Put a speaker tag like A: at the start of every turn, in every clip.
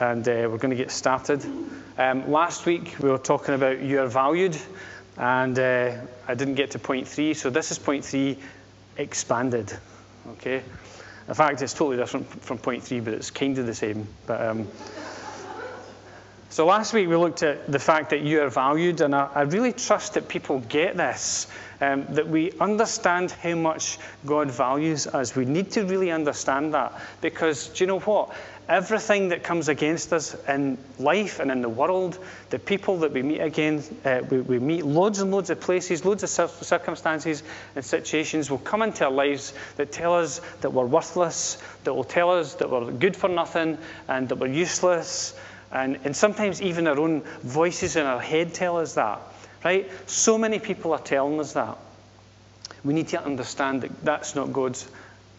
A: and uh, we're going to get started. Um, last week we were talking about you are valued, and uh, I didn't get to point three, so this is point three expanded. Okay? In fact, it's totally different from point three, but it's kind of the same. But um, so last week we looked at the fact that you are valued, and I, I really trust that people get this um, that we understand how much God values us. We need to really understand that because, do you know what? Everything that comes against us in life and in the world, the people that we meet again, uh, we, we, meet loads and loads of places, loads of circumstances and situations will come into our lives that tell us that we're worthless, that will tell us that we're good for nothing and that we're useless. And, and sometimes even our own voices in our head tell us that. Right? So many people are telling us that. We need to understand that that's not God's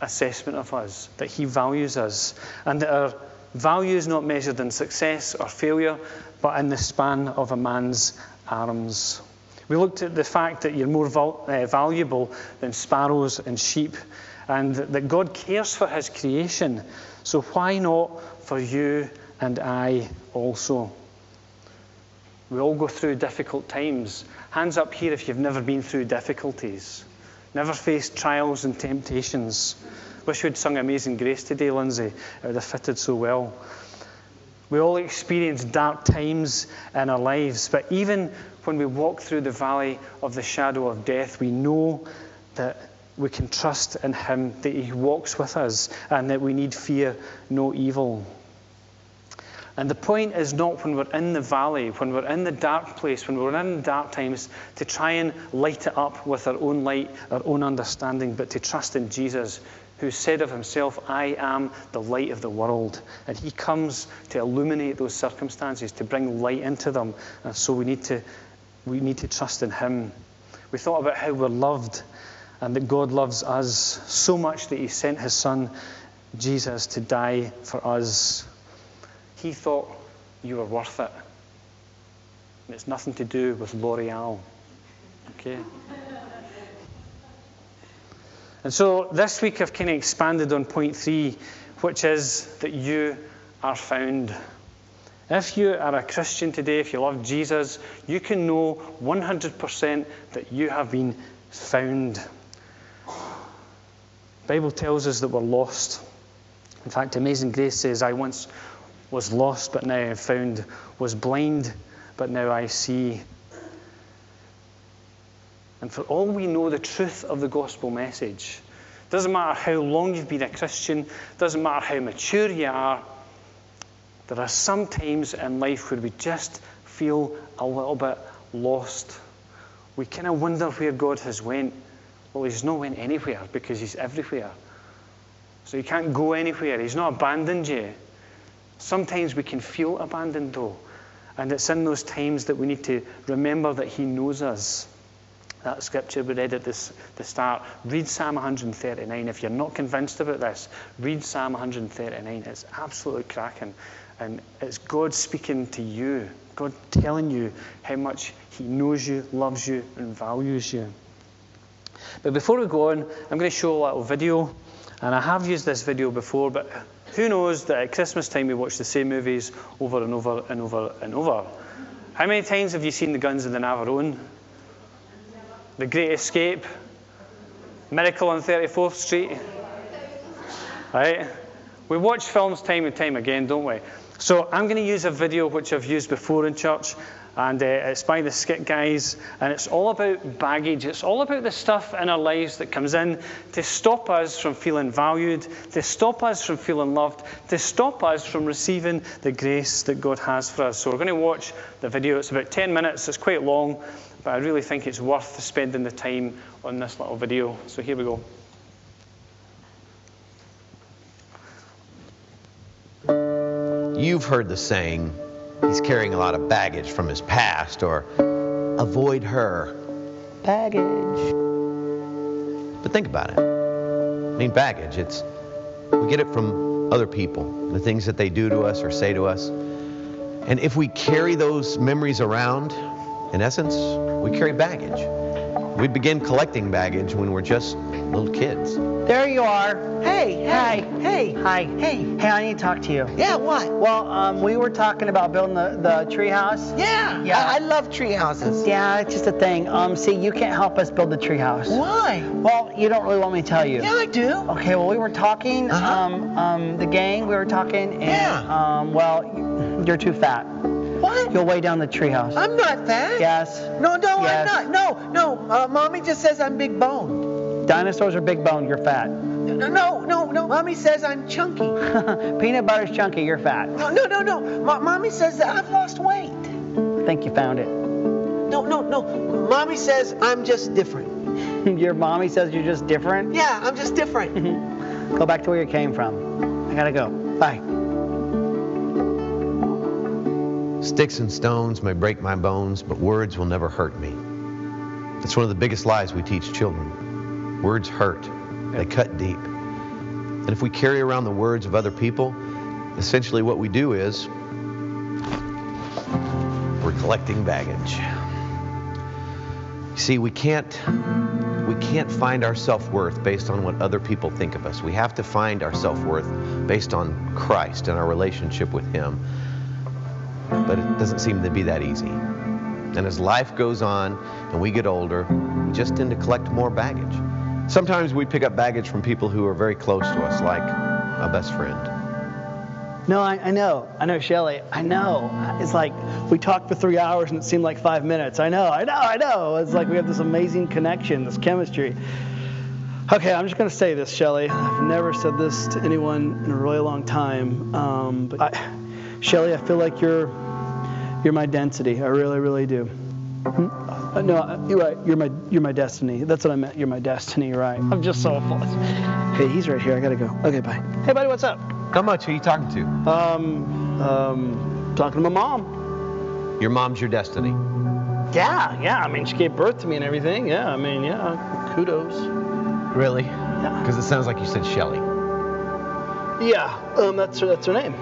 A: assessment of us, that He values us, and that our value is not measured in success or failure, but in the span of a man's arms. We looked at the fact that you're more uh, valuable than sparrows and sheep, and that God cares for His creation. So why not for you and I also? We all go through difficult times. Hands up here if you've never been through difficulties, never faced trials and temptations. Wish we'd sung Amazing Grace today, Lindsay. It would have fitted so well. We all experience dark times in our lives, but even when we walk through the valley of the shadow of death, we know that we can trust in Him, that He walks with us, and that we need fear no evil. And the point is not when we're in the valley, when we're in the dark place, when we're in dark times, to try and light it up with our own light, our own understanding, but to trust in Jesus, who said of himself, I am the light of the world. And he comes to illuminate those circumstances, to bring light into them. And so we need to, we need to trust in him. We thought about how we're loved and that God loves us so much that he sent his son, Jesus, to die for us. He thought you were worth it. And it's nothing to do with L'Oreal. Okay? And so this week I've kind of expanded on point three, which is that you are found. If you are a Christian today, if you love Jesus, you can know 100% that you have been found. The Bible tells us that we're lost. In fact, Amazing Grace says, I once was lost, but now I'm found, was blind, but now I see. And for all we know the truth of the gospel message, doesn't matter how long you've been a Christian, doesn't matter how mature you are, there are some times in life where we just feel a little bit lost. We kind of wonder where God has went. Well, he's not went anywhere because he's everywhere. So he can't go anywhere. He's not abandoned you. Sometimes we can feel abandoned, though. And it's in those times that we need to remember that He knows us. That scripture we read at this, the start. Read Psalm 139. If you're not convinced about this, read Psalm 139. It's absolutely cracking. And it's God speaking to you, God telling you how much He knows you, loves you, and values you. But before we go on, I'm going to show a little video. And I have used this video before, but who knows that at Christmas time we watch the same movies over and over and over and over? How many times have you seen The Guns of the Navarone? The Great Escape? Miracle on 34th Street? Right? We watch films time and time again, don't we? So I'm going to use a video which I've used before in church, and uh, it's by the Skit Guys, and it's all about baggage. It's all about the stuff in our lives that comes in to stop us from feeling valued, to stop us from feeling loved, to stop us from receiving the grace that God has for us. So we're going to watch the video. It's about 10 minutes, it's quite long, but I really think it's worth spending the time on this little video. So here we go.
B: You've heard the saying, he's carrying a lot of baggage from his past, or avoid her. Baggage. But think about it. I mean, baggage, it's, we get it from other people, the things that they do to us or say to us. And if we carry those memories around, in essence, we carry baggage. We begin collecting baggage when we're just little kids.
C: There you are.
D: Hey,
C: Hi.
D: hey, hey.
C: Hi.
D: Hey.
C: Hey, I need to talk to you.
D: Yeah, what?
C: Well, um, we were talking about building the, the tree house.
D: Yeah.
C: Yeah.
D: I, I love tree houses.
C: Yeah, it's just a thing. Um, see, you can't help us build the tree house.
D: Why?
C: Well, you don't really want me to tell you.
D: Yeah, I do.
C: Okay, well, we were talking,
D: Uh-huh.
C: um, um, the gang, we were talking, and,
D: Yeah.
C: um, well, you're too fat.
D: What?
C: You'll weigh down the treehouse.
D: I'm not fat.
C: Yes.
D: No, no,
C: Yes.
D: I'm not. No, no. Uh, mommy just says I'm big boned.
C: Dinosaurs are big boned, you're fat.
D: No, no, no, no. Mommy says I'm chunky.
C: Peanut butter's chunky, you're fat.
D: No, no, no, no. Mo- mommy says that I've lost weight.
C: I think you found it.
D: No, no, no. Mommy says I'm just different.
C: Your mommy says you're just different.
D: Yeah, I'm just different.
C: Go back to where you came from. I gotta go. Bye.
B: Sticks and stones may break my bones, but words will never hurt me. That's one of the biggest lies we teach children. Words hurt, they cut deep. And if we carry around the words of other people, essentially what we do is we're collecting baggage. You see, we can't we can't find our self-worth based on what other people think of us. We have to find our self-worth based on Christ and our relationship with him but it doesn't seem to be that easy. And as life goes on and we get older, we just tend to collect more baggage. Sometimes we pick up baggage from people who are very close to us, like a best friend.
C: No, I, I know. I know, Shelly. I know. It's like we talked for three hours and it seemed like five minutes. I know, I know, I know. It's like we have this amazing connection, this chemistry. Okay, I'm just going to say this, Shelly. I've never said this to anyone in a really long time. Um, but I, Shelly, I feel like you're you're my density. I really, really do. Hmm? Uh, no, uh, you're right. You're my you're my destiny. That's what I meant. You're my destiny. Right. I'm just so full. Hey, he's right here. I gotta go. Okay, bye. Hey, buddy, what's up?
B: How much are you talking to?
C: Um, um, talking to my mom.
B: Your mom's your destiny.
C: Yeah, yeah. I mean, she gave birth to me and everything. Yeah, I mean, yeah. Kudos.
B: Really?
C: Yeah.
B: Because it sounds like you said Shelly.
C: Yeah. Um, that's her. That's her name.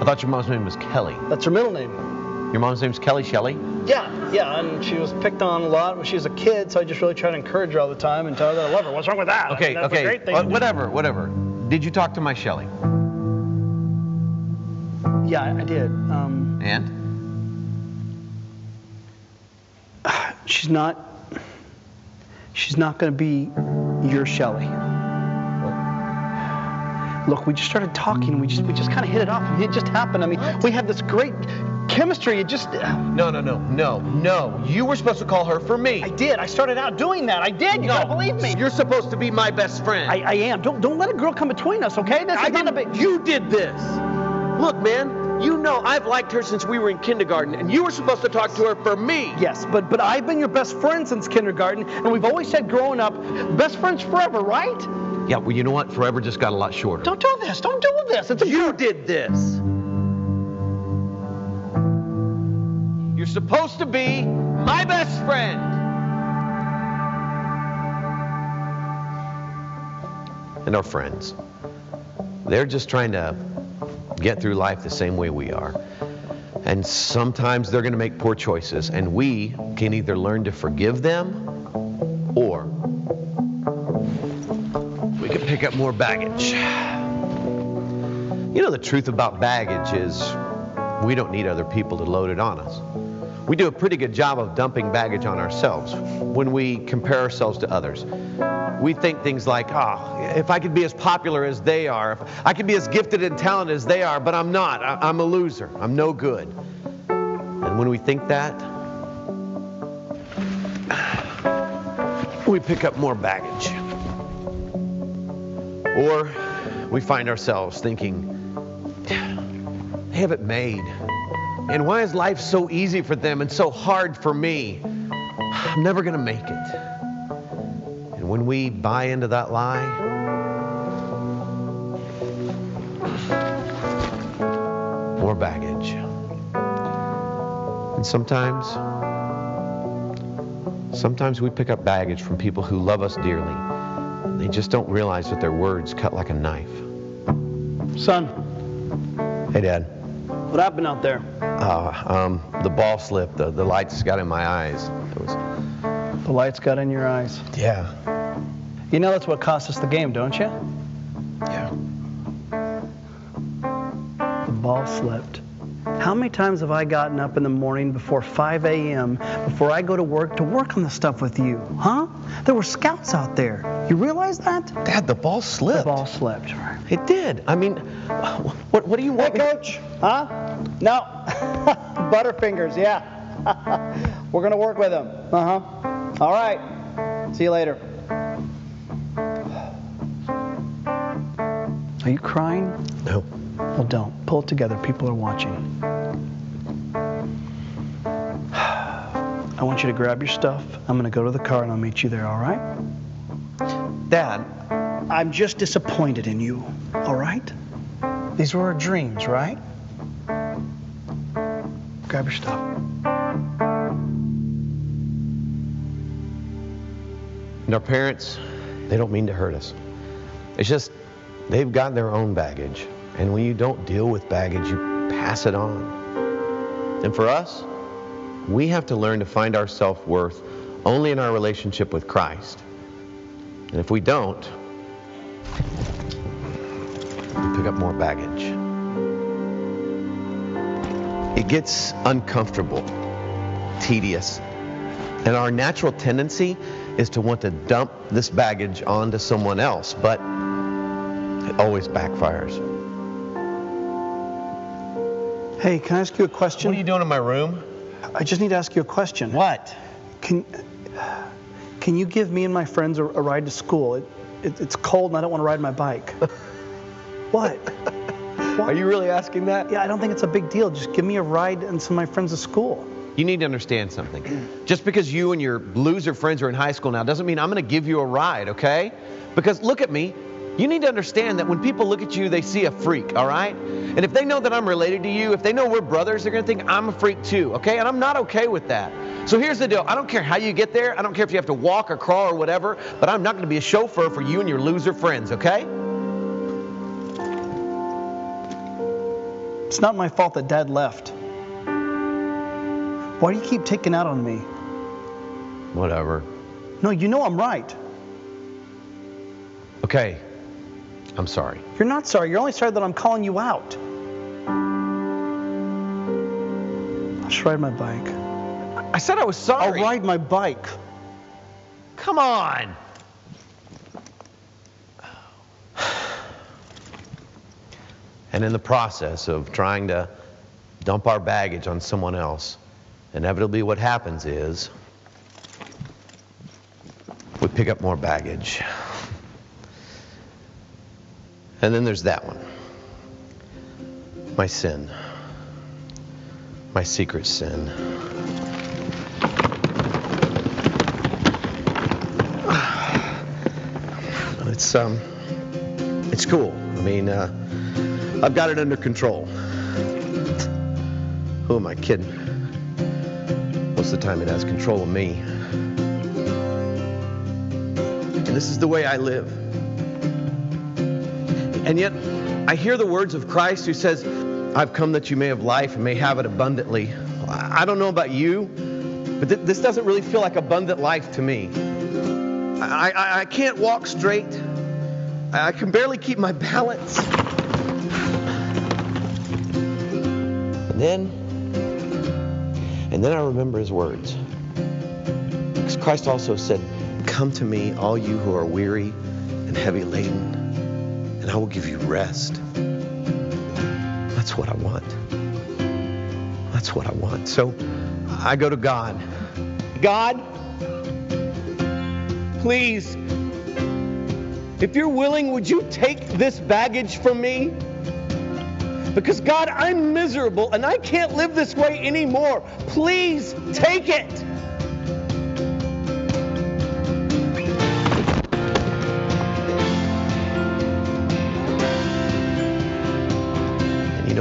B: I thought your mom's name was Kelly.
C: That's her middle name.
B: Your mom's name's Kelly Shelly?
C: Yeah, yeah. And she was picked on a lot when she was a kid, so I just really try to encourage her all the time and tell her that I love her. What's wrong with that? I
B: Okay,
C: mean,
B: okay.
C: Great thing
B: uh, whatever, whatever. Did you talk to my Shelly?
C: Yeah, I I did. Um,
B: And?
C: she's not. She's not going to be your Shelly. Look, we just started talking. We just we just kind of hit it off. It just happened. I mean, we had this great chemistry. It just.
B: No, no, no, no, no. You were supposed to call her for me.
C: I did. I started out doing that. I did. You gotta believe me.
B: You're supposed to be my best friend.
C: I, I am. Don't don't let a girl come between us, okay? This
B: I
C: is not a big.
B: You did this. Look, man, you know I've liked her since we were in kindergarten, and you were supposed to talk to her for me.
C: Yes, but but I've been your best friend since kindergarten, and we've always said growing up, best friends forever, right?
B: Yeah, well, you know what? Forever just got a lot shorter.
C: Don't do this. Don't do this. It's
B: you did this. You're supposed to be my best friend. And our friends. They're just trying to get through life the same way we are. And sometimes they're going to make poor choices, and we can either learn to forgive them or pick up more baggage. You know, the truth about baggage is we don't need other people to load it on us. We do a pretty good job of dumping baggage on ourselves when we compare ourselves to others. We think things like, oh, if I could be as popular as they are, if I could be as gifted and talented as they are, but I'm not. I- I'm a loser. I'm no good. And when we think that, we pick up more baggage. Or we find ourselves thinking, they have it made. And why is life so easy for them and so hard for me? I'm never going to make it. And when we buy into that lie, more baggage. And sometimes, sometimes we pick up baggage from people who love us dearly. They just don't realize that their words cut like a knife.
C: Son,
B: Hey, Dad.
C: what happened out there?
B: Uh, um, the ball slipped. The, the lights got in my eyes. It was,
C: The lights got in your eyes.
B: Yeah.
C: You know that's what cost us the game, don't you?
B: Yeah.
C: The ball slipped. How many times have I gotten up in the morning before 5 a.m., before I go to work, to work on the stuff with you? Huh? There were scouts out there. You realize that?
B: Dad, the ball slipped.
C: The ball slipped. Right.
B: It did. I mean, what, what do you
C: Hey,
B: want? me-
C: coach. Huh? No. Butterfingers, yeah. We're going to work with them. Uh huh. All right. See you later. Are you crying?
B: No.
C: Well, don't. Pull it together. People are watching. I want you to grab your stuff. I'm going to go to the car and I'll meet you there, all right?
B: Dad,
C: I'm just disappointed in you, all right? These were our dreams, right? Grab your stuff.
B: and our parents, they don't mean to hurt us. It's just they've got their own baggage. And when you don't deal with baggage, you pass it on. And for us, we have to learn to find our self worth only in our relationship with Christ. And if we don't, we pick up more baggage. It gets uncomfortable, tedious, and our natural tendency is to want to dump this baggage onto someone else, but it always backfires.
C: Hey, can I ask you a question?
B: What are you doing in my room?
C: I just need to ask you a question.
B: What?
C: Can Can you give me and my friends a, a ride to school? It, it, it's cold and I don't want to ride my bike. what?
B: Are you really asking that?
C: Yeah, I don't think it's a big deal. Just give me a ride and some of my friends to school.
B: You need to understand something. Just because you and your loser friends are in high school now doesn't mean I'm going to give you a ride, okay? Because look at me. You need to understand that when people look at you, they see a freak, all right? And if they know that I'm related to you, if they know we're brothers, they're going to think I'm a freak too, okay? And I'm not okay with that. So here's the deal. I don't care how you get there. I don't care if you have to walk or crawl or whatever, but I'm not going to be a chauffeur for you and your loser friends, okay?
C: It's not my fault that Dad left. Why do you keep taking out on me?
B: Whatever.
C: No, you know I'm right.
B: Okay. I'm sorry.
C: You're not sorry. You're only sorry that I'm calling you out. I'll ride my bike.
B: I said I was sorry.
C: I'll ride my bike.
B: Come on. And in the process of trying to dump our baggage on someone else, inevitably what happens is we pick up more baggage. And then there's that one my sin, my secret sin. It's um, it's cool. I mean, uh, I've got it under control. Who am I kidding? Most of the time, it has control of me. And this is the way I live. And yet, I hear the words of Christ who says, "I've come that you may have life and may have it abundantly." I don't know about you, but th- this doesn't really feel like abundant life to me. I, I, I can't walk straight. I can barely keep my balance. And then, and then I remember his words. Because Christ also said, Come to me, all you who are weary and heavy laden, and I will give you rest. That's what I want. That's what I want. So I go to God. God, please, if you're willing, would you take this baggage from me? Because, God, I'm miserable and I can't live this way anymore. Please take it.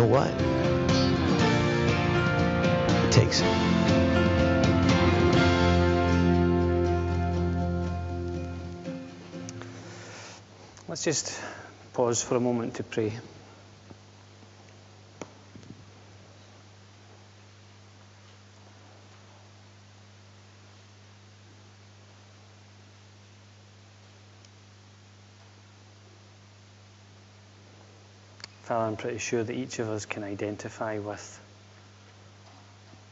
B: Know what? It takes.
A: Let's just pause for a moment to pray. Father, I'm pretty sure that each of us can identify with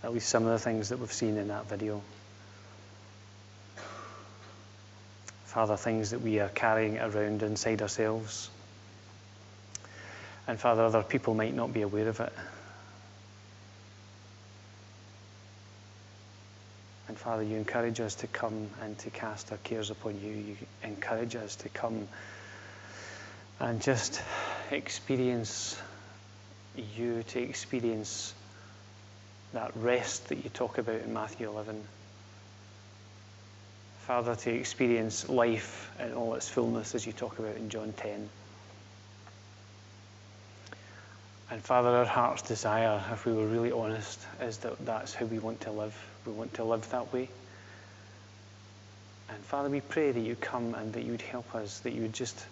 A: at least some of the things that we've seen in that video. Father, things that we are carrying around inside ourselves. And Father, other people might not be aware of it. And Father, you encourage us to come and to cast our cares upon you. You encourage us to come and just experience you, to experience that rest that you talk about in Matthew 11. Father, to experience life in all its fullness as you talk about in John 10. And Father, our heart's desire, if we were really honest, is that that's how we want to live. We want to live that way. And Father, we pray that you come and that you would help us, that you would just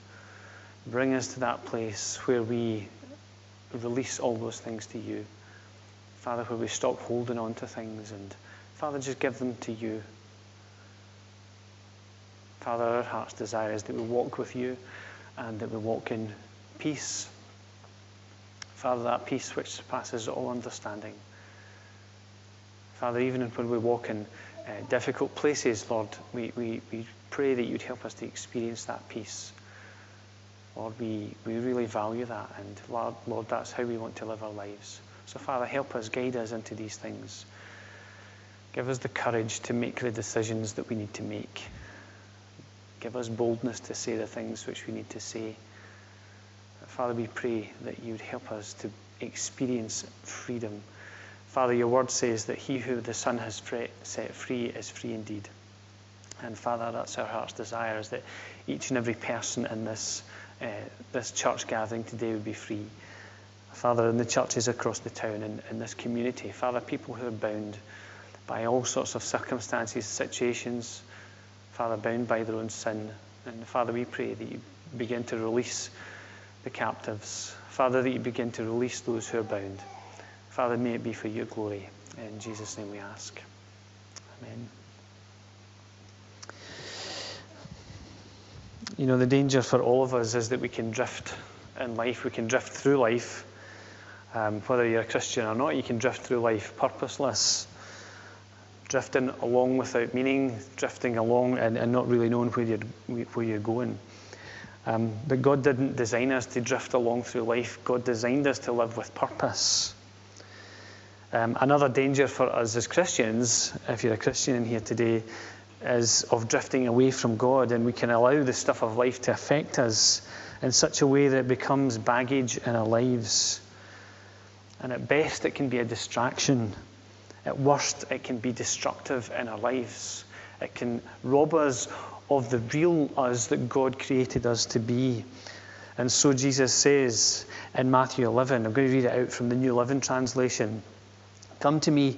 A: Bring us to that place where we release all those things to you. Father, where we stop holding on to things and, Father, just give them to you. Father, our heart's desire is that we walk with you and that we walk in peace. Father, that peace which surpasses all understanding. Father, even when we walk in uh, difficult places, Lord, we, we, we pray that you'd help us to experience that peace. Lord, we, we really value that. And Lord, Lord, that's how we want to live our lives. So, Father, help us, guide us into these things. Give us the courage to make the decisions that we need to make. Give us boldness to say the things which we need to say. Father, we pray that you would help us to experience freedom. Father, your word says that he who the Son has set free is free indeed. And Father, that's our heart's desire, is that each and every person in this uh, this church gathering today would be free. Father, in the churches across the town and in this community, Father, people who are bound by all sorts of circumstances, situations, Father, bound by their own sin. And Father, we pray that you begin to release the captives. Father, that you begin to release those who are bound. Father, may it be for your glory. In Jesus' name we ask. Amen. You know, the danger for all of us is that we can drift in life, we can drift through life. Um, whether you're a Christian or not, you can drift through life purposeless, drifting along without meaning, drifting along and, and not really knowing where you're, where you're going. Um, but God didn't design us to drift along through life, God designed us to live with purpose. Um, another danger for us as Christians, if you're a Christian in here today, is of drifting away from God, and we can allow the stuff of life to affect us in such a way that it becomes baggage in our lives. And at best, it can be a distraction. At worst, it can be destructive in our lives. It can rob us of the real us that God created us to be. And so Jesus says in Matthew 11, I'm going to read it out from the New Living Translation Come to me,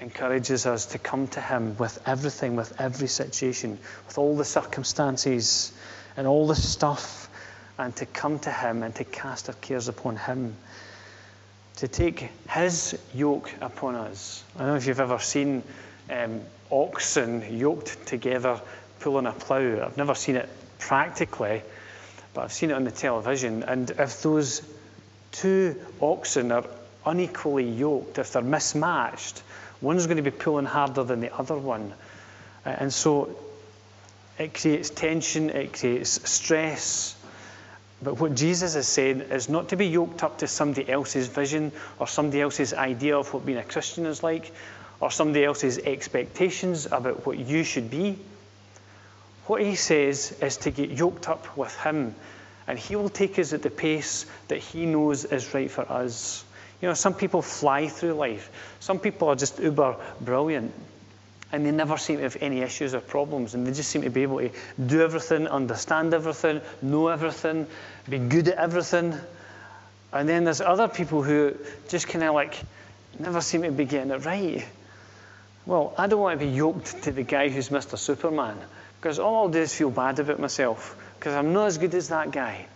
A: encourages us to come to Him with everything, with every situation, with all the circumstances and all the stuff, and to come to Him and to cast our cares upon Him. To take His yoke upon us. I don't know if you've ever seen um, oxen yoked together pulling a plough. I've never seen it practically, but I've seen it on the television. And if those two oxen are unequally yoked, if they're mismatched, One's going to be pulling harder than the other one. And so it creates tension, it creates stress. But what Jesus is saying is not to be yoked up to somebody else's vision or somebody else's idea of what being a Christian is like or somebody else's expectations about what you should be. What he says is to get yoked up with him, and he will take us at the pace that he knows is right for us. You know, some people fly through life. Some people are just uber brilliant and they never seem to have any issues or problems and they just seem to be able to do everything, understand everything, know everything, be good at everything. And then there's other people who just kind of like never seem to be getting it right. Well, I don't want to be yoked to the guy who's Mr. Superman because all I'll do is feel bad about myself because I'm not as good as that guy.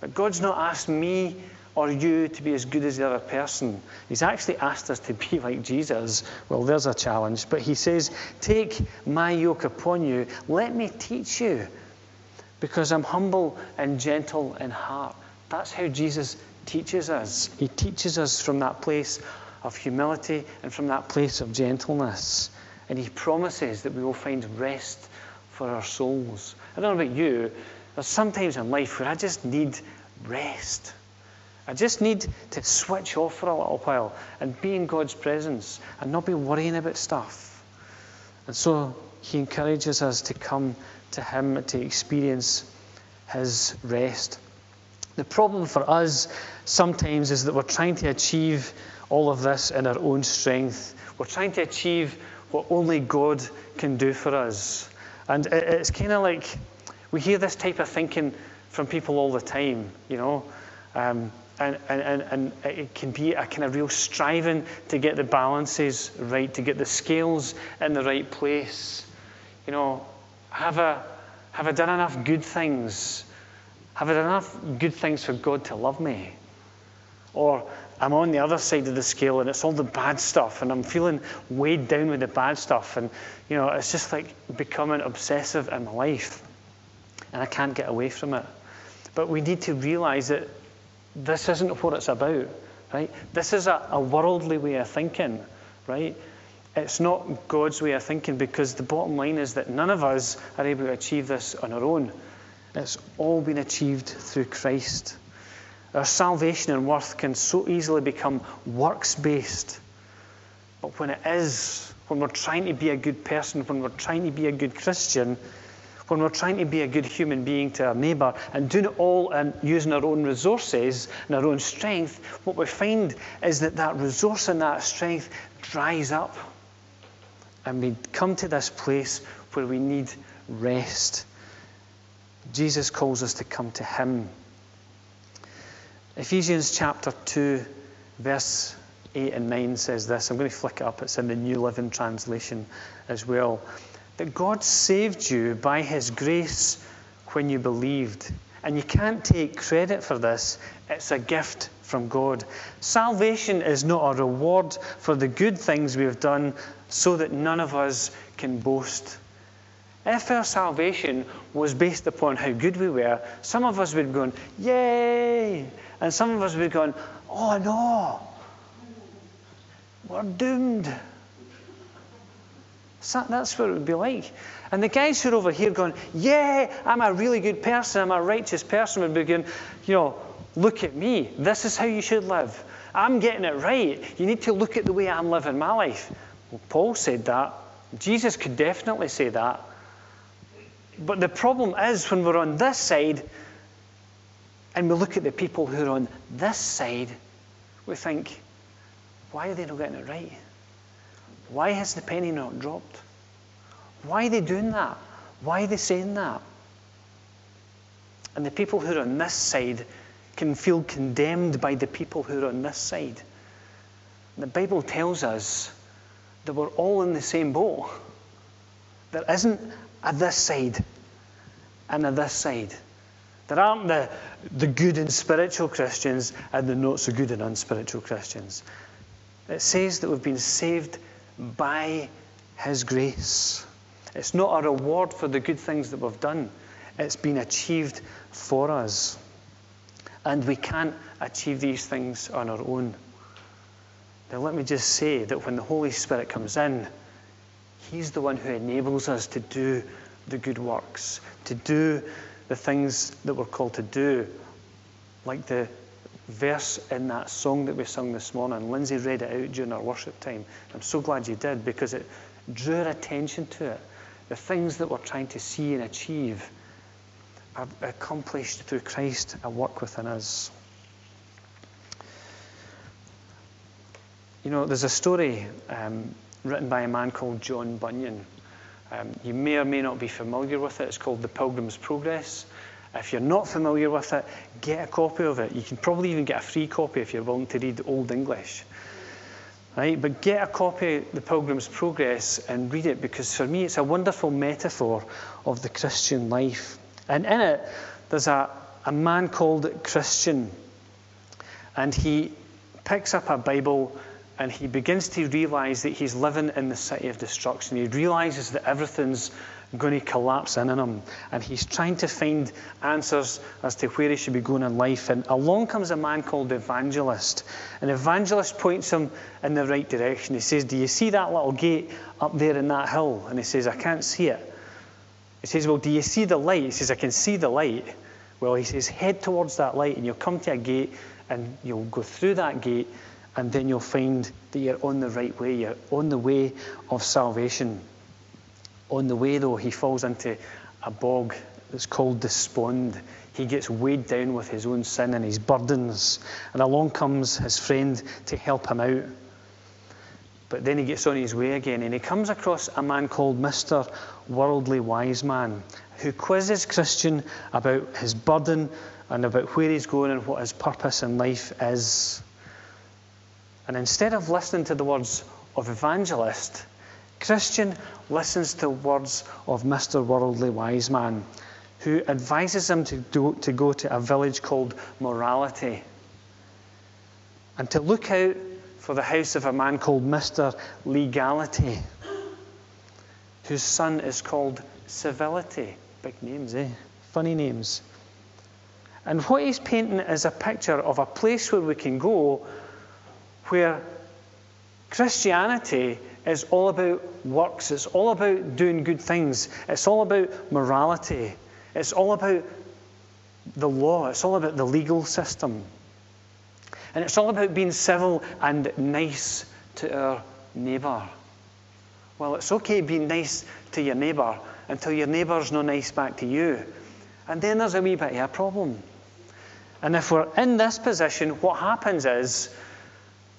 A: But God's not asked me or you to be as good as the other person. He's actually asked us to be like Jesus. Well, there's a challenge. But he says, Take my yoke upon you. Let me teach you because I'm humble and gentle in heart. That's how Jesus teaches us. He teaches us from that place of humility and from that place of gentleness. And he promises that we will find rest for our souls. I don't know about you, but sometimes in life where I just need rest. I just need to switch off for a little while and be in God's presence and not be worrying about stuff. And so he encourages us to come to him to experience his rest. The problem for us sometimes is that we're trying to achieve all of this in our own strength. We're trying to achieve what only God can do for us. And it's kind of like we hear this type of thinking from people all the time, you know. Um, and, and, and it can be a kind of real striving to get the balances right, to get the scales in the right place. You know, have I, have I done enough good things? Have I done enough good things for God to love me? Or I'm on the other side of the scale and it's all the bad stuff and I'm feeling weighed down with the bad stuff and you know it's just like becoming obsessive in my life and I can't get away from it. But we need to realize that this isn't what it's about, right? This is a, a worldly way of thinking, right? It's not God's way of thinking because the bottom line is that none of us are able to achieve this on our own. It's all been achieved through Christ. Our salvation and worth can so easily become works based. But when it is, when we're trying to be a good person, when we're trying to be a good Christian, when we're trying to be a good human being to our neighbour and doing it all and using our own resources and our own strength, what we find is that that resource and that strength dries up. And we come to this place where we need rest. Jesus calls us to come to Him. Ephesians chapter 2, verse 8 and 9 says this. I'm going to flick it up, it's in the New Living Translation as well. That God saved you by His grace when you believed. And you can't take credit for this, it's a gift from God. Salvation is not a reward for the good things we have done so that none of us can boast. If our salvation was based upon how good we were, some of us would be going, Yay! And some of us would be going, Oh no, we're doomed. That's what it would be like. And the guys who are over here going, Yeah, I'm a really good person, I'm a righteous person, would be going, You know, look at me. This is how you should live. I'm getting it right. You need to look at the way I'm living my life. Well, Paul said that. Jesus could definitely say that. But the problem is when we're on this side and we look at the people who are on this side, we think, why are they not getting it right? Why has the penny not dropped? Why are they doing that? Why are they saying that? And the people who are on this side can feel condemned by the people who are on this side. The Bible tells us that we're all in the same boat. There isn't a this side and a this side. There aren't the, the good and spiritual Christians and the not so good and unspiritual Christians. It says that we've been saved by His grace. It's not a reward for the good things that we've done, it's been achieved for us. And we can't achieve these things on our own. Now, let me just say that when the Holy Spirit comes in, He's the one who enables us to do the good works, to do the things that we're called to do, like the verse in that song that we sung this morning. Lindsay read it out during our worship time. I'm so glad you did because it drew attention to it. The things that we're trying to see and achieve are accomplished through Christ at work within us. You know, there's a story um, written by a man called John Bunyan. Um, you may or may not be familiar with it. It's called The Pilgrim's Progress. If you're not familiar with it, get a copy of it. You can probably even get a free copy if you're willing to read Old English. Right? But get a copy of the Pilgrim's Progress and read it because for me it's a wonderful metaphor of the Christian life. And in it, there's a, a man called Christian. And he picks up a Bible and he begins to realize that he's living in the city of destruction. He realizes that everything's going to collapse in on him. And he's trying to find answers as to where he should be going in life. And along comes a man called Evangelist. And Evangelist points him in the right direction. He says, Do you see that little gate up there in that hill? And he says, I can't see it. He says, Well, do you see the light? He says, I can see the light. Well, he says, Head towards that light, and you'll come to a gate, and you'll go through that gate, and then you'll find that you're on the right way. You're on the way of salvation. On the way, though, he falls into a bog that's called despond. He gets weighed down with his own sin and his burdens, and along comes his friend to help him out. But then he gets on his way again, and he comes across a man called Mr. Worldly Wise Man, who quizzes Christian about his burden and about where he's going and what his purpose in life is. And instead of listening to the words of evangelist, Christian listens to words of Mr. Worldly Wise Man, who advises him to, to go to a village called Morality and to look out for the house of a man called Mr. Legality, whose son is called Civility. Big names, eh? Funny names. And what he's painting is a picture of a place where we can go where Christianity is all about works, it's all about doing good things, it's all about morality, it's all about the law, it's all about the legal system. And it's all about being civil and nice to our neighbour. Well, it's okay being nice to your neighbour until your neighbour's not nice back to you. And then there's a wee bit of a problem. And if we're in this position, what happens is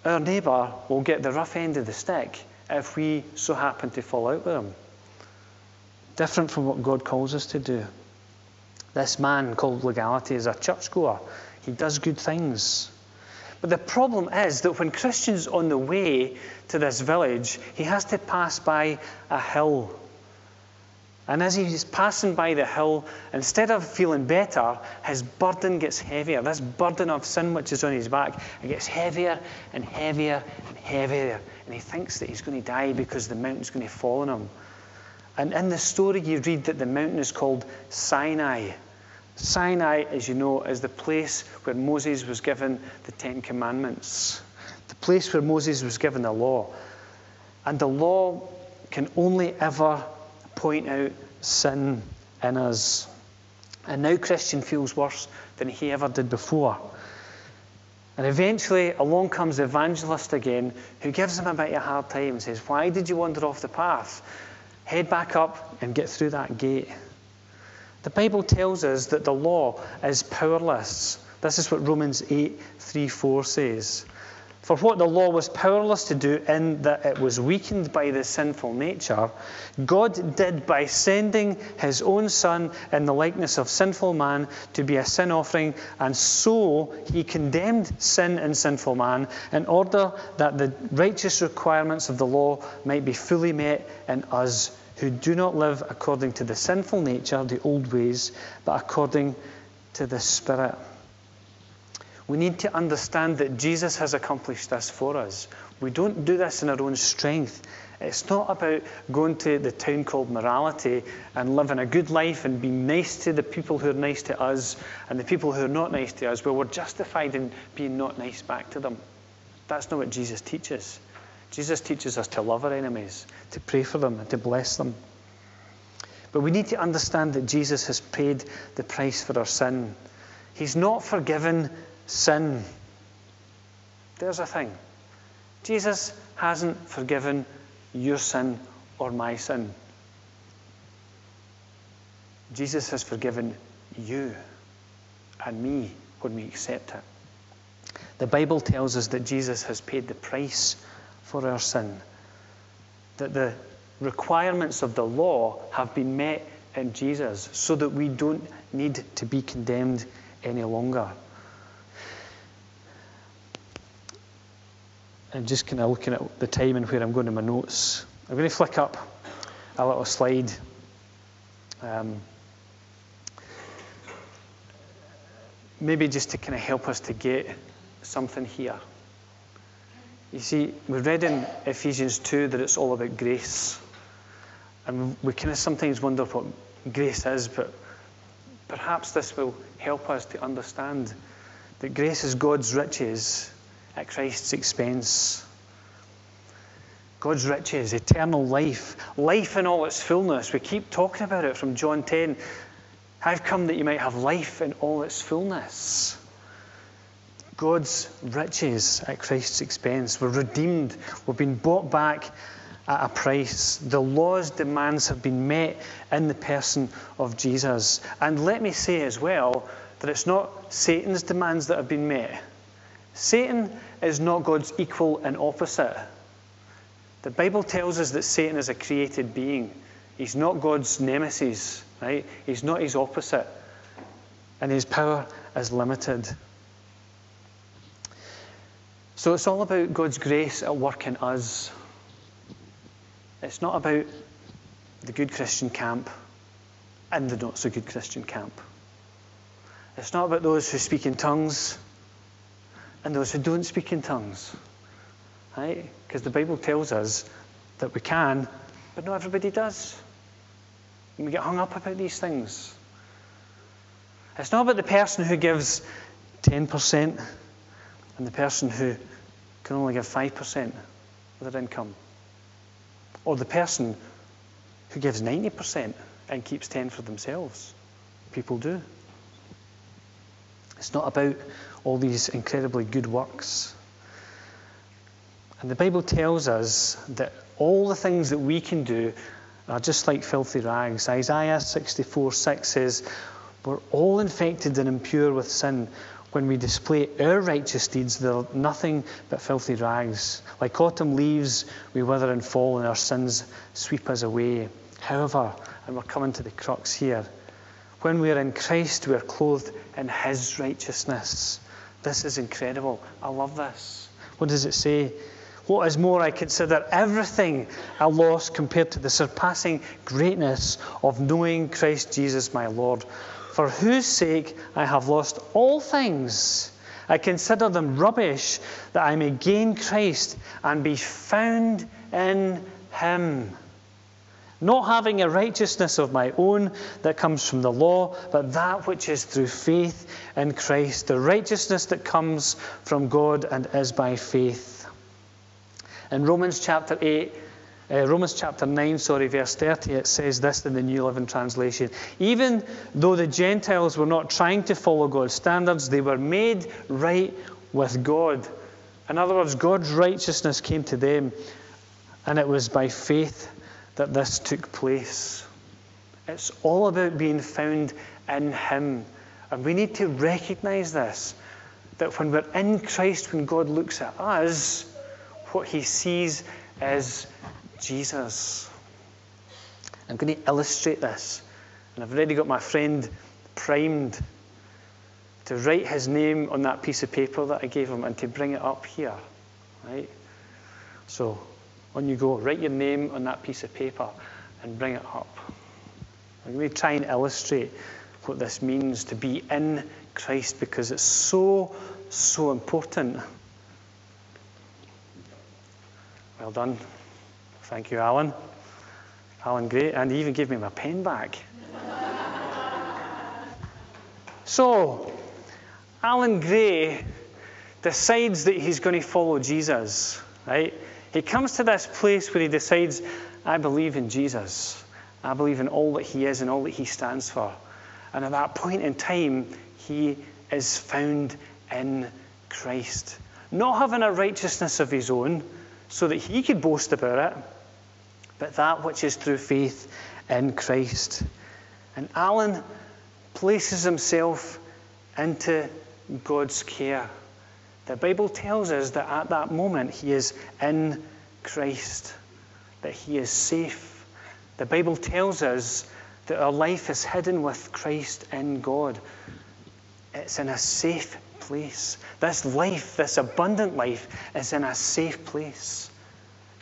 A: our neighbour will get the rough end of the stick if we so happen to fall out with him. Different from what God calls us to do. This man called legality is a churchgoer. He does good things. But the problem is that when Christian's on the way to this village, he has to pass by a hill. And as he's passing by the hill, instead of feeling better, his burden gets heavier. This burden of sin which is on his back, it gets heavier and heavier and heavier. And he thinks that he's going to die because the mountain's going to fall on him. And in the story, you read that the mountain is called Sinai. Sinai, as you know, is the place where Moses was given the Ten Commandments, the place where Moses was given the law. And the law can only ever point out sin in us. And now Christian feels worse than he ever did before. And eventually, along comes the evangelist again, who gives him a bit of a hard time and says, Why did you wander off the path? Head back up and get through that gate. The Bible tells us that the law is powerless. This is what Romans 8 3 4 says. For what the law was powerless to do, in that it was weakened by the sinful nature, God did by sending his own Son in the likeness of sinful man to be a sin offering, and so he condemned sin in sinful man in order that the righteous requirements of the law might be fully met in us who do not live according to the sinful nature, the old ways, but according to the Spirit. We need to understand that Jesus has accomplished this for us. We don't do this in our own strength. It's not about going to the town called morality and living a good life and being nice to the people who are nice to us and the people who are not nice to us, where we're justified in being not nice back to them. That's not what Jesus teaches. Jesus teaches us to love our enemies, to pray for them, and to bless them. But we need to understand that Jesus has paid the price for our sin. He's not forgiven sin. There's a thing. Jesus hasn't forgiven your sin or my sin. Jesus has forgiven you and me when we accept it. The Bible tells us that Jesus has paid the price for our sin, that the requirements of the law have been met in Jesus so that we don't need to be condemned any longer. And just kind of looking at the time and where I'm going in my notes, I'm going to flick up a little slide. Um, maybe just to kind of help us to get something here. You see, we read in Ephesians 2 that it's all about grace. And we kind of sometimes wonder what grace is, but perhaps this will help us to understand that grace is God's riches at Christ's expense. God's riches, eternal life, life in all its fullness. We keep talking about it from John 10. I've come that you might have life in all its fullness. God's riches at Christ's expense. We're redeemed. We've been bought back at a price. The law's demands have been met in the person of Jesus. And let me say as well that it's not Satan's demands that have been met. Satan is not God's equal and opposite. The Bible tells us that Satan is a created being. He's not God's nemesis, right? He's not his opposite. And his power is limited. So it's all about God's grace at work in us. It's not about the good Christian camp and the not so good Christian camp. It's not about those who speak in tongues and those who don't speak in tongues. Right? Because the Bible tells us that we can, but not everybody does. And we get hung up about these things. It's not about the person who gives 10% and the person who can only give 5% of their income. Or the person who gives 90% and keeps 10 for themselves. People do. It's not about all these incredibly good works. And the Bible tells us that all the things that we can do are just like filthy rags. Isaiah 64 6 says, We're all infected and impure with sin. When we display our righteous deeds, they're nothing but filthy rags. Like autumn leaves, we wither and fall, and our sins sweep us away. However, and we're coming to the crux here, when we are in Christ, we are clothed in His righteousness. This is incredible. I love this. What does it say? What is more, I consider everything a loss compared to the surpassing greatness of knowing Christ Jesus my Lord for whose sake I have lost all things. I consider them rubbish that I may gain Christ and be found in Him. Not having a righteousness of my own that comes from the law, but that which is through faith in Christ, the righteousness that comes from God and is by faith. In Romans chapter 8, uh, Romans chapter 9, sorry, verse 30, it says this in the New Living Translation. Even though the Gentiles were not trying to follow God's standards, they were made right with God. In other words, God's righteousness came to them, and it was by faith that this took place. It's all about being found in Him. And we need to recognize this that when we're in Christ, when God looks at us, what He sees is Jesus. I'm going to illustrate this. And I've already got my friend primed to write his name on that piece of paper that I gave him and to bring it up here. Right? So, on you go. Write your name on that piece of paper and bring it up. I'm going to try and illustrate what this means to be in Christ because it's so, so important. Well done. Thank you, Alan. Alan, great. And he even gave me my pen back. so, Alan Gray decides that he's going to follow Jesus, right? He comes to this place where he decides, I believe in Jesus. I believe in all that he is and all that he stands for. And at that point in time, he is found in Christ. Not having a righteousness of his own so that he could boast about it, but that which is through faith in Christ. And Alan places himself into God's care. The Bible tells us that at that moment he is in Christ, that he is safe. The Bible tells us that our life is hidden with Christ in God. it's in a safe place. This life, this abundant life, is in a safe place.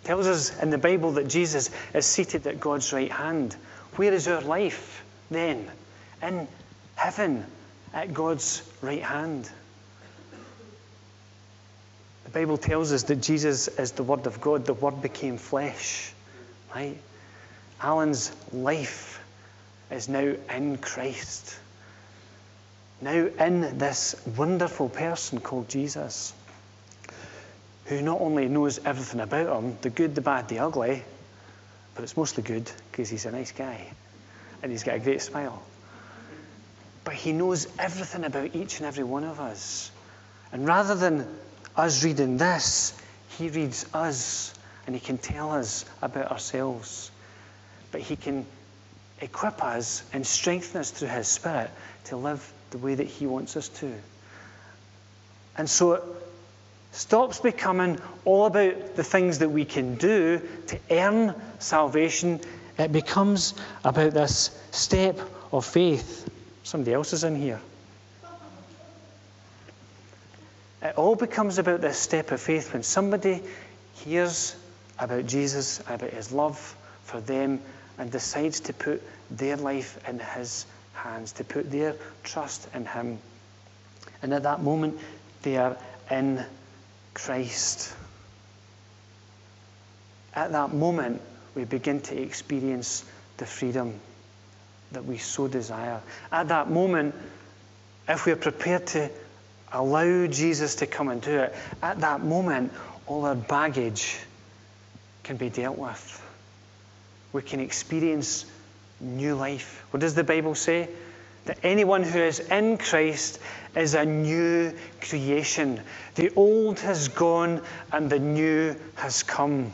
A: It tells us in the Bible that Jesus is seated at God's right hand. Where is our life then? In heaven, at God's right hand. Bible tells us that Jesus is the Word of God. The Word became flesh. Right? Alan's life is now in Christ. Now in this wonderful person called Jesus, who not only knows everything about him the good, the bad, the ugly, but it's mostly good because he's a nice guy and he's got a great smile. But he knows everything about each and every one of us. And rather than us reading this, he reads us and he can tell us about ourselves. But he can equip us and strengthen us through his spirit to live the way that he wants us to. And so it stops becoming all about the things that we can do to earn salvation. It becomes about this step of faith. Somebody else is in here. It all becomes about this step of faith when somebody hears about Jesus, about his love for them, and decides to put their life in his hands, to put their trust in him. And at that moment, they are in Christ. At that moment, we begin to experience the freedom that we so desire. At that moment, if we're prepared to allow Jesus to come and do it, at that moment, all our baggage can be dealt with. We can experience new life. What does the Bible say? That anyone who is in Christ is a new creation. The old has gone and the new has come.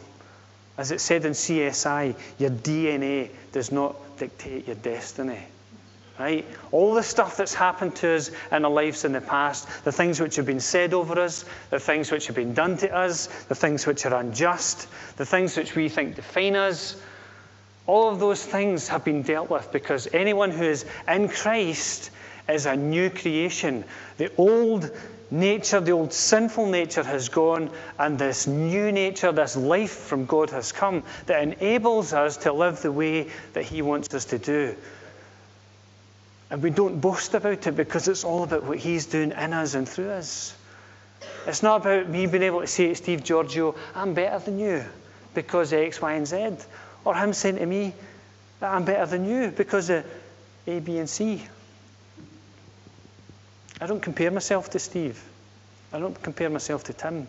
A: As it said in CSI, your DNA does not dictate your destiny. Right? All the stuff that's happened to us in our lives in the past, the things which have been said over us, the things which have been done to us, the things which are unjust, the things which we think define us, all of those things have been dealt with because anyone who is in Christ is a new creation. The old nature, the old sinful nature has gone, and this new nature, this life from God has come that enables us to live the way that He wants us to do. And we don't boast about it because it's all about what He's doing in us and through us. It's not about me being able to say to Steve Giorgio, I'm better than you because of X, Y, and Z. Or him saying to me that I'm better than you because of A, B, and C. I don't compare myself to Steve. I don't compare myself to Tim.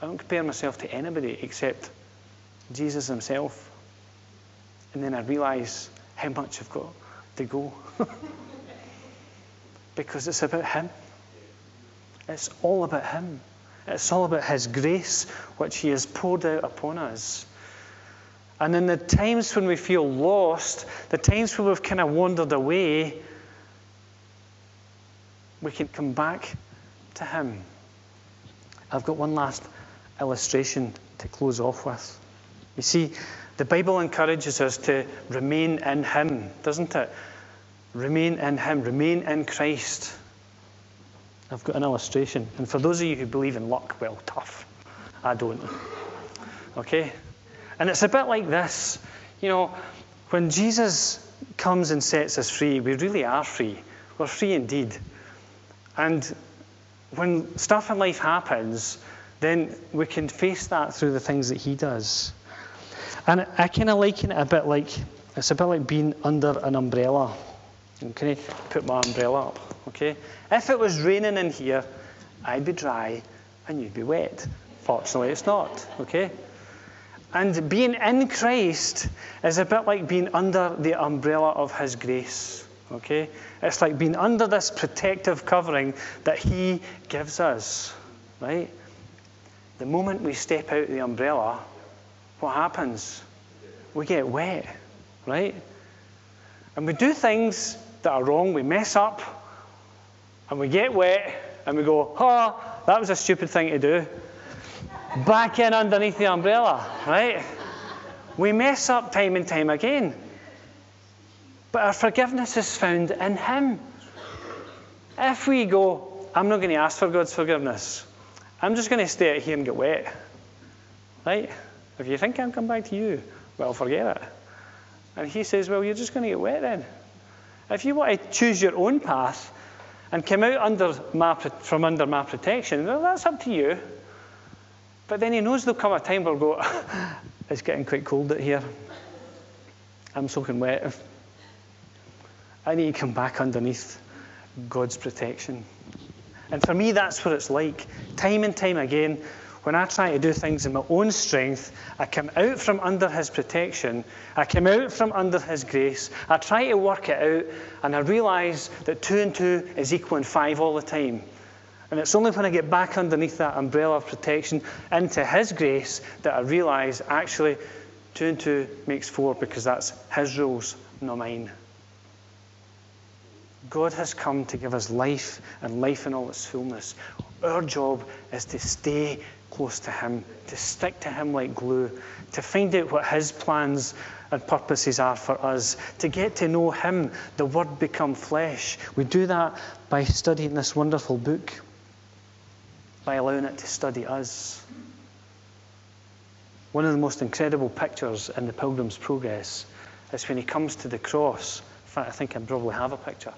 A: I don't compare myself to anybody except Jesus himself. And then I realize how much I've got to go. because it's about Him. It's all about Him. It's all about His grace, which He has poured out upon us. And in the times when we feel lost, the times when we've kind of wandered away, we can come back to Him. I've got one last illustration to close off with. You see, the Bible encourages us to remain in Him, doesn't it? Remain in Him, remain in Christ. I've got an illustration. And for those of you who believe in luck, well, tough. I don't. Okay? And it's a bit like this. You know, when Jesus comes and sets us free, we really are free. We're free indeed. And when stuff in life happens, then we can face that through the things that He does. And I kind of liken it a bit like it's a bit like being under an umbrella. can I put my umbrella up? Okay. If it was raining in here, I'd be dry and you'd be wet. Fortunately, it's not. Okay. And being in Christ is a bit like being under the umbrella of His grace. Okay? It's like being under this protective covering that He gives us. Right? The moment we step out of the umbrella, what happens? We get wet, right? And we do things that are wrong, we mess up, and we get wet, and we go, oh, that was a stupid thing to do. Back in underneath the umbrella, right? We mess up time and time again. But our forgiveness is found in Him. If we go, I'm not going to ask for God's forgiveness, I'm just going to stay out here and get wet. Right? If you think I'll come back to you, well, forget it. And He says, Well, you're just going to get wet then. If you want to choose your own path and come out under my, from under my protection, well, that's up to you. But then He knows there'll come a time where we'll go, It's getting quite cold out here. I'm soaking wet. I need to come back underneath God's protection. And for me, that's what it's like. Time and time again, when I try to do things in my own strength, I come out from under His protection, I come out from under His grace, I try to work it out, and I realize that two and two is equal equaling five all the time. And it's only when I get back underneath that umbrella of protection into His grace that I realize actually two and two makes four because that's His rules, not mine. God has come to give us life and life in all its fullness. Our job is to stay close to Him, to stick to Him like glue, to find out what His plans and purposes are for us, to get to know Him, the Word become flesh. We do that by studying this wonderful book, by allowing it to study us. One of the most incredible pictures in the Pilgrim's Progress is when he comes to the cross. In fact, I think I probably have a picture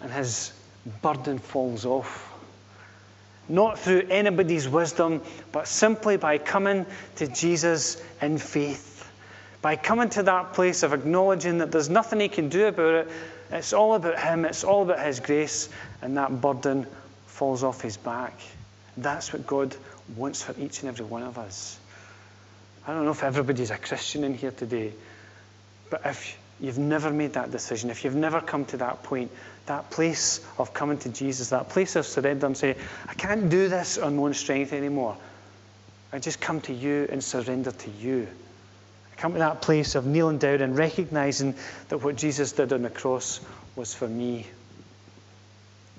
A: and his burden falls off. Not through anybody's wisdom, but simply by coming to Jesus in faith. By coming to that place of acknowledging that there's nothing he can do about it. It's all about him, it's all about his grace, and that burden falls off his back. That's what God wants for each and every one of us. I don't know if everybody's a Christian in here today, but if you've never made that decision, if you've never come to that point, that place of coming to Jesus, that place of surrender and say, I can't do this on my own strength anymore. I just come to you and surrender to you. I come to that place of kneeling down and recognizing that what Jesus did on the cross was for me.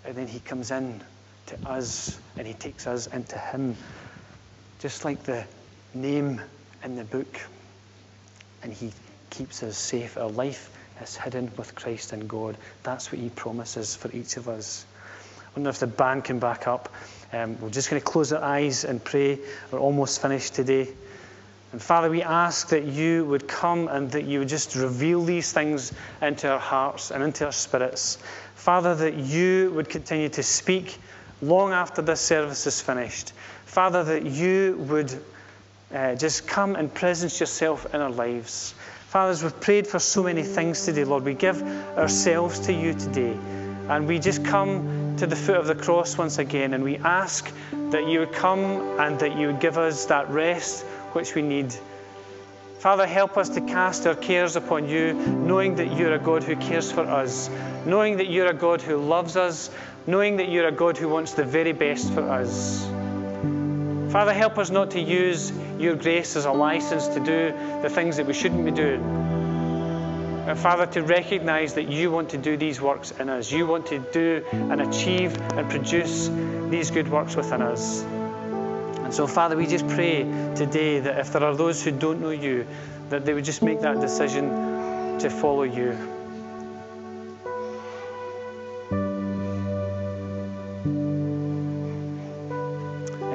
A: And then he comes in to us and he takes us into him, just like the name in the book. And he keeps us safe. Our life is hidden with Christ in God. That's what He promises for each of us. I wonder if the band can back up. Um, we're just going to close our eyes and pray. We're almost finished today. And Father, we ask that you would come and that you would just reveal these things into our hearts and into our spirits. Father, that you would continue to speak long after this service is finished. Father, that you would uh, just come and presence yourself in our lives. Father, as we've prayed for so many things today, Lord, we give ourselves to you today. And we just come to the foot of the cross once again and we ask that you would come and that you would give us that rest which we need. Father, help us to cast our cares upon you, knowing that you're a God who cares for us, knowing that you're a God who loves us, knowing that you're a God who wants the very best for us. Father, help us not to use your grace as a license to do the things that we shouldn't be doing. And Father, to recognize that you want to do these works in us. You want to do and achieve and produce these good works within us. And so, Father, we just pray today that if there are those who don't know you, that they would just make that decision to follow you.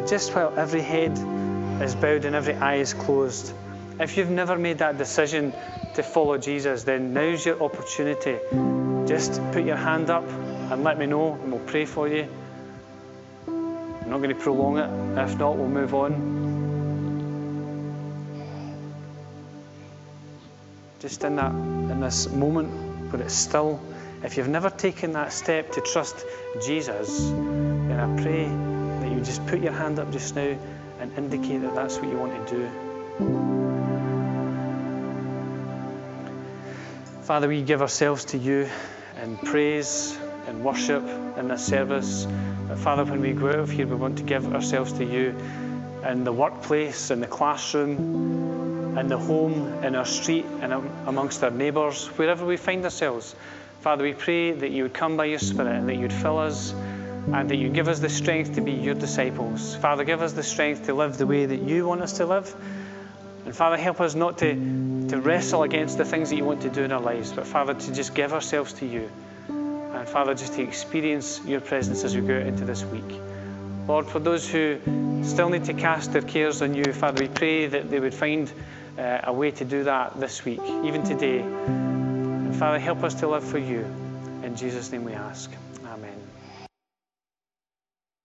A: Just while every head is bowed and every eye is closed, if you've never made that decision to follow Jesus, then now's your opportunity. Just put your hand up and let me know, and we'll pray for you. I'm not going to prolong it. If not, we'll move on. Just in that, in this moment where it's still, if you've never taken that step to trust Jesus, then I pray you just put your hand up just now and indicate that that's what you want to do. Father, we give ourselves to you in praise and worship in this service. But Father, when we go out of here, we want to give ourselves to you in the workplace, in the classroom, in the home, in our street, and amongst our neighbours, wherever we find ourselves. Father, we pray that you would come by your Spirit and that you would fill us and that you give us the strength to be your disciples. Father, give us the strength to live the way that you want us to live. And Father, help us not to to wrestle against the things that you want to do in our lives, but Father, to just give ourselves to you. And Father, just to experience your presence as we go into this week. Lord, for those who still need to cast their cares on you, Father, we pray that they would find uh, a way to do that this week, even today. And Father, help us to live for you. In Jesus' name we ask.